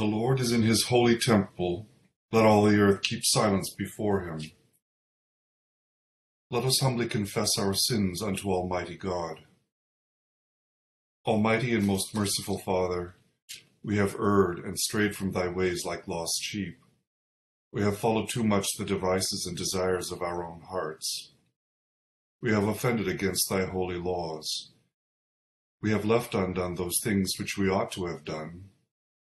The Lord is in his holy temple. Let all the earth keep silence before him. Let us humbly confess our sins unto Almighty God. Almighty and most merciful Father, we have erred and strayed from thy ways like lost sheep. We have followed too much the devices and desires of our own hearts. We have offended against thy holy laws. We have left undone those things which we ought to have done,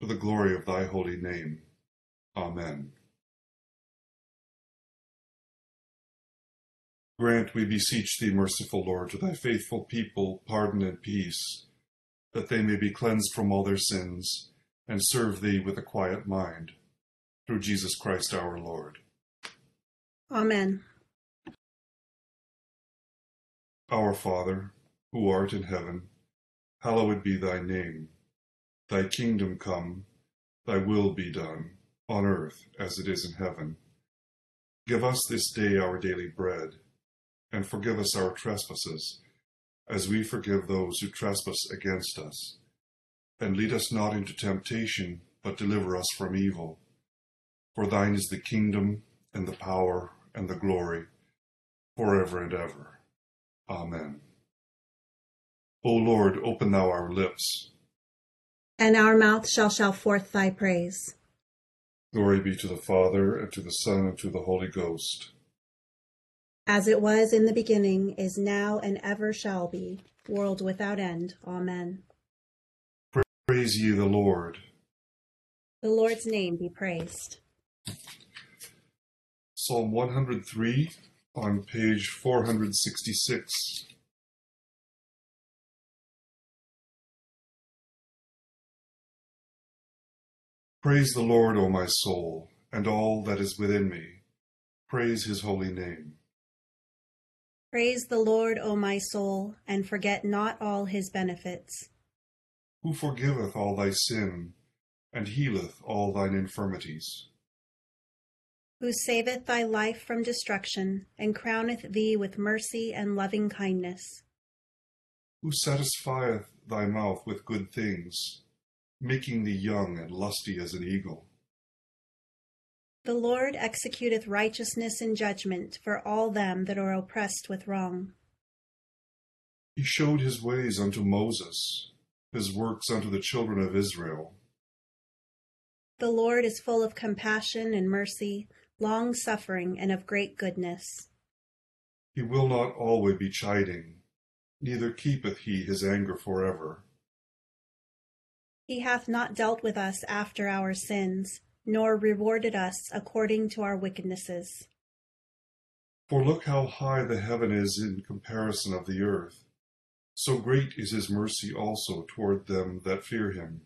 for the glory of thy holy name. Amen. Grant, we beseech thee, merciful Lord, to thy faithful people pardon and peace, that they may be cleansed from all their sins, and serve thee with a quiet mind. Through Jesus Christ our Lord. Amen. Our Father, who art in heaven, hallowed be thy name. Thy kingdom come, thy will be done, on earth as it is in heaven. Give us this day our daily bread and forgive us our trespasses, as we forgive those who trespass against us. And lead us not into temptation, but deliver us from evil. For thine is the kingdom, and the power, and the glory, forever and ever. Amen. O Lord, open thou our lips, and our mouth shall shout forth thy praise. Glory be to the Father, and to the Son, and to the Holy Ghost as it was in the beginning, is now, and ever shall be, world without end. Amen. Praise ye the Lord. The Lord's name be praised. Psalm 103 on page 466. Praise the Lord, O my soul, and all that is within me. Praise his holy name. Praise the Lord, O my soul, and forget not all his benefits. Who forgiveth all thy sin, and healeth all thine infirmities. Who saveth thy life from destruction, and crowneth thee with mercy and loving kindness. Who satisfieth thy mouth with good things, making thee young and lusty as an eagle. The Lord executeth righteousness and judgment for all them that are oppressed with wrong. He showed his ways unto Moses, his works unto the children of Israel. The Lord is full of compassion and mercy, long suffering, and of great goodness. He will not always be chiding, neither keepeth he his anger forever. He hath not dealt with us after our sins nor rewarded us according to our wickednesses. For look how high the heaven is in comparison of the earth. So great is his mercy also toward them that fear him.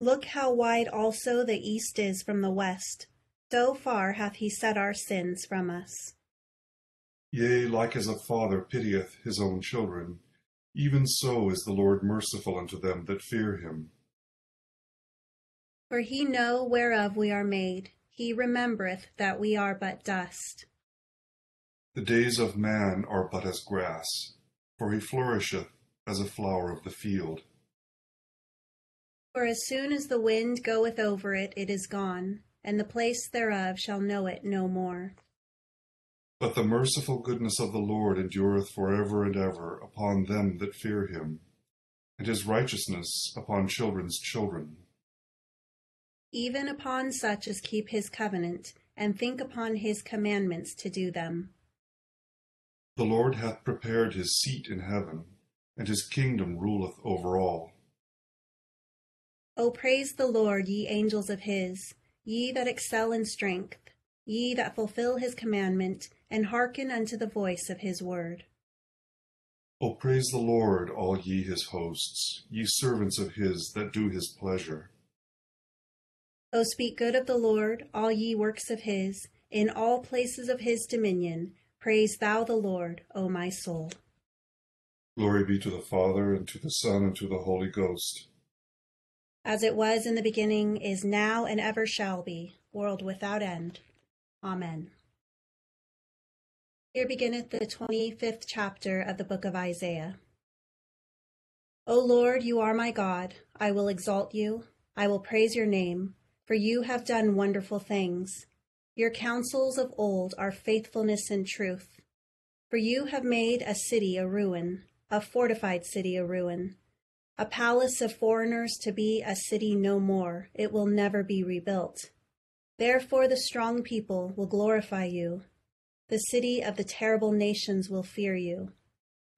Look how wide also the east is from the west. So far hath he set our sins from us. Yea, like as a father pitieth his own children, even so is the Lord merciful unto them that fear him. For he know whereof we are made, he remembereth that we are but dust. The days of man are but as grass, for he flourisheth as a flower of the field. For as soon as the wind goeth over it, it is gone, and the place thereof shall know it no more. But the merciful goodness of the Lord endureth for ever and ever upon them that fear him, and his righteousness upon children's children even upon such as keep his covenant, and think upon his commandments to do them. The Lord hath prepared his seat in heaven, and his kingdom ruleth over all. O praise the Lord, ye angels of his, ye that excel in strength, ye that fulfill his commandment, and hearken unto the voice of his word. O praise the Lord, all ye his hosts, ye servants of his that do his pleasure. O speak good of the Lord, all ye works of his, in all places of his dominion. Praise thou the Lord, O my soul. Glory be to the Father, and to the Son, and to the Holy Ghost. As it was in the beginning, is now, and ever shall be, world without end. Amen. Here beginneth the twenty fifth chapter of the book of Isaiah. O Lord, you are my God. I will exalt you. I will praise your name, for you have done wonderful things. Your counsels of old are faithfulness and truth. For you have made a city a ruin, a fortified city a ruin, a palace of foreigners to be a city no more. It will never be rebuilt. Therefore the strong people will glorify you the city of the terrible nations will fear you.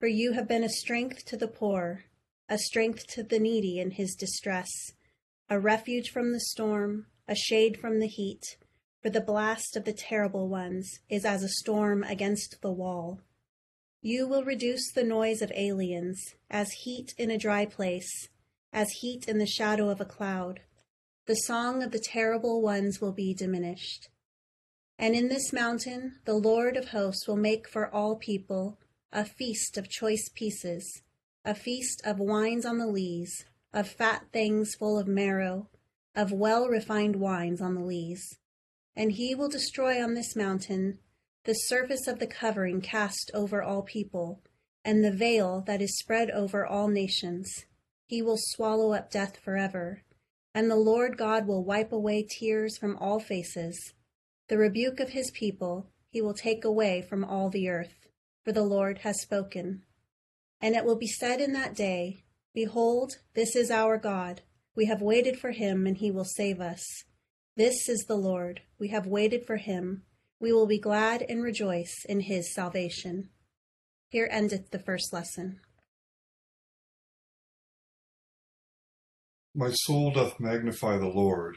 For you have been a strength to the poor, a strength to the needy in his distress, a refuge from the storm, a shade from the heat. For the blast of the terrible ones is as a storm against the wall. You will reduce the noise of aliens, as heat in a dry place, as heat in the shadow of a cloud. The song of the terrible ones will be diminished. And in this mountain the Lord of hosts will make for all people a feast of choice pieces, a feast of wines on the lees, of fat things full of marrow, of well refined wines on the lees. And he will destroy on this mountain the surface of the covering cast over all people, and the veil that is spread over all nations. He will swallow up death forever, and the Lord God will wipe away tears from all faces the rebuke of his people he will take away from all the earth, for the Lord has spoken. And it will be said in that day, Behold, this is our God. We have waited for him, and he will save us. This is the Lord. We have waited for him. We will be glad and rejoice in his salvation. Here endeth the first lesson. My soul doth magnify the Lord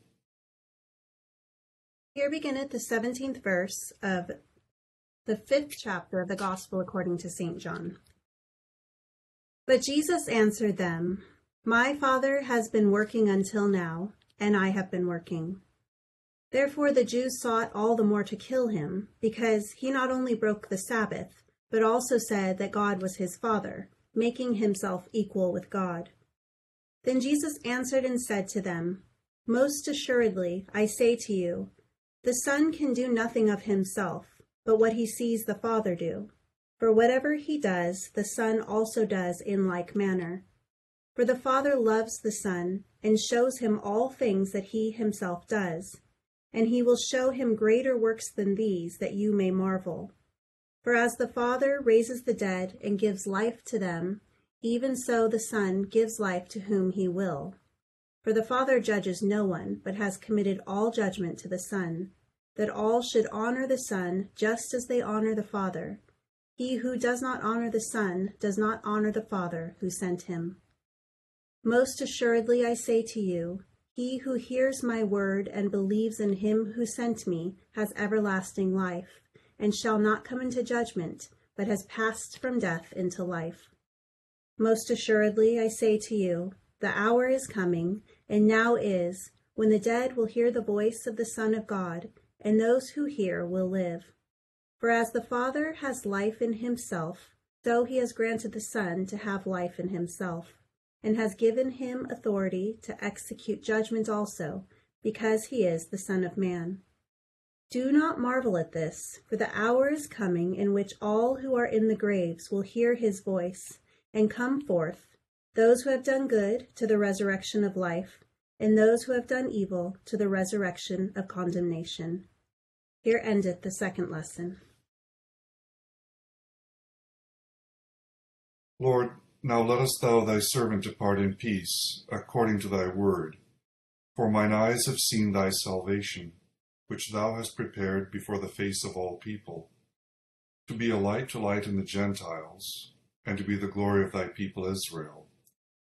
Here beginneth the seventeenth verse of the fifth chapter of the Gospel according to St. John. But Jesus answered them, My Father has been working until now, and I have been working. Therefore the Jews sought all the more to kill him, because he not only broke the Sabbath, but also said that God was his Father, making himself equal with God. Then Jesus answered and said to them, Most assuredly, I say to you, the Son can do nothing of himself, but what he sees the Father do. For whatever he does, the Son also does in like manner. For the Father loves the Son, and shows him all things that he himself does. And he will show him greater works than these, that you may marvel. For as the Father raises the dead and gives life to them, even so the Son gives life to whom he will. For the Father judges no one, but has committed all judgment to the Son, that all should honor the Son just as they honor the Father. He who does not honor the Son does not honor the Father who sent him. Most assuredly I say to you, he who hears my word and believes in him who sent me has everlasting life, and shall not come into judgment, but has passed from death into life. Most assuredly I say to you, the hour is coming, and now is, when the dead will hear the voice of the Son of God, and those who hear will live. For as the Father has life in himself, so he has granted the Son to have life in himself, and has given him authority to execute judgment also, because he is the Son of Man. Do not marvel at this, for the hour is coming in which all who are in the graves will hear his voice and come forth, those who have done good to the resurrection of life, and those who have done evil to the resurrection of condemnation. Here endeth the second lesson. Lord, now lettest thou thy servant depart in peace, according to thy word. For mine eyes have seen thy salvation, which thou hast prepared before the face of all people, to be a light to lighten the Gentiles, and to be the glory of thy people Israel.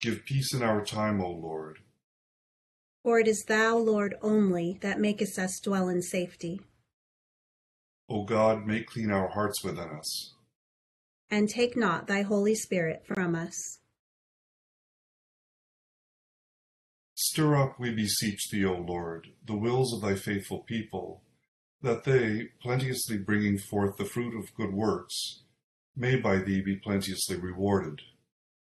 Give peace in our time, O Lord. For it is thou, Lord, only that makest us dwell in safety. O God, make clean our hearts within us. And take not thy Holy Spirit from us. Stir up, we beseech thee, O Lord, the wills of thy faithful people, that they, plenteously bringing forth the fruit of good works, may by thee be plenteously rewarded.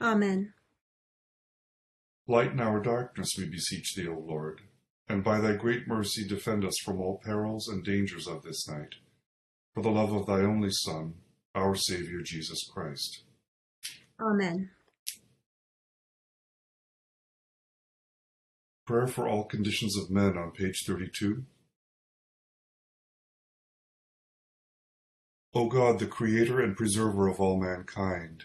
Amen. Lighten our darkness, we beseech thee, O Lord, and by thy great mercy defend us from all perils and dangers of this night, for the love of thy only Son, our Saviour Jesus Christ. Amen. Prayer for all conditions of men on page 32. O God, the Creator and Preserver of all mankind,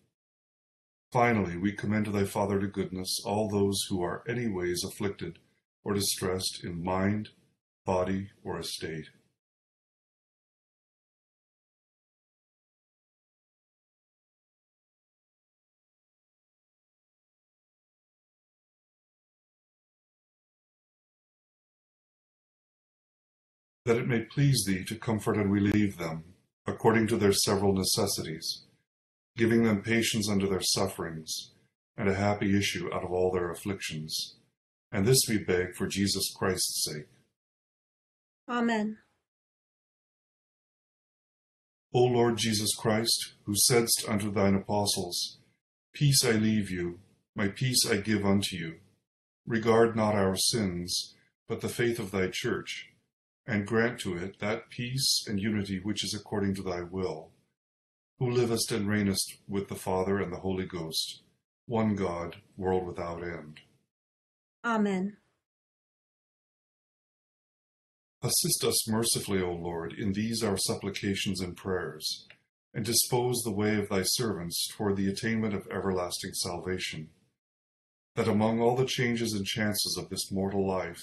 Finally, we commend to thy Fatherly goodness all those who are any ways afflicted or distressed in mind, body, or estate. That it may please thee to comfort and relieve them, according to their several necessities, giving them patience under their sufferings, and a happy issue out of all their afflictions. And this we beg for Jesus Christ's sake. Amen. O Lord Jesus Christ, who saidst unto thine apostles, Peace I leave you, my peace I give unto you. Regard not our sins, but the faith of thy church, and grant to it that peace and unity which is according to thy will, who livest and reignest with the Father and the Holy Ghost, one God, world without end. Amen. Assist us mercifully, O Lord, in these our supplications and prayers, and dispose the way of thy servants toward the attainment of everlasting salvation, that among all the changes and chances of this mortal life,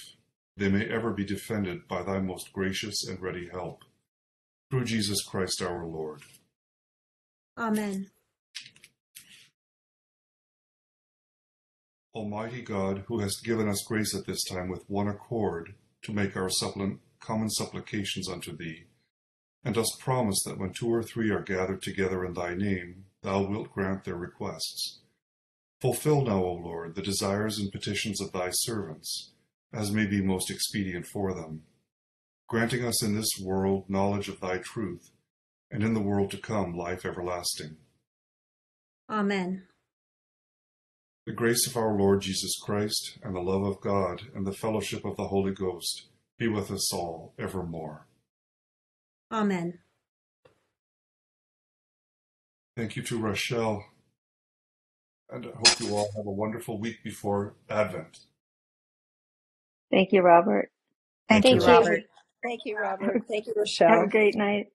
they may ever be defended by thy most gracious and ready help. Through Jesus Christ our Lord. Amen. Almighty God, who hast given us grace at this time with one accord to make our suppli- common supplications unto thee, and dost promise that when two or three are gathered together in thy name, thou wilt grant their requests. Fulfill now, O Lord, the desires and petitions of thy servants, as may be most expedient for them, granting us in this world knowledge of thy truth, and in the world to come life everlasting. Amen. The grace of our Lord Jesus Christ, and the love of God, and the fellowship of the Holy Ghost be with us all evermore. Amen. Thank you to Rochelle, and I hope you all have a wonderful week before Advent. Thank you, Robert. Thank, Thank you, you. Robert. Thank you, Robert. Thank you, Rochelle. Have a great night.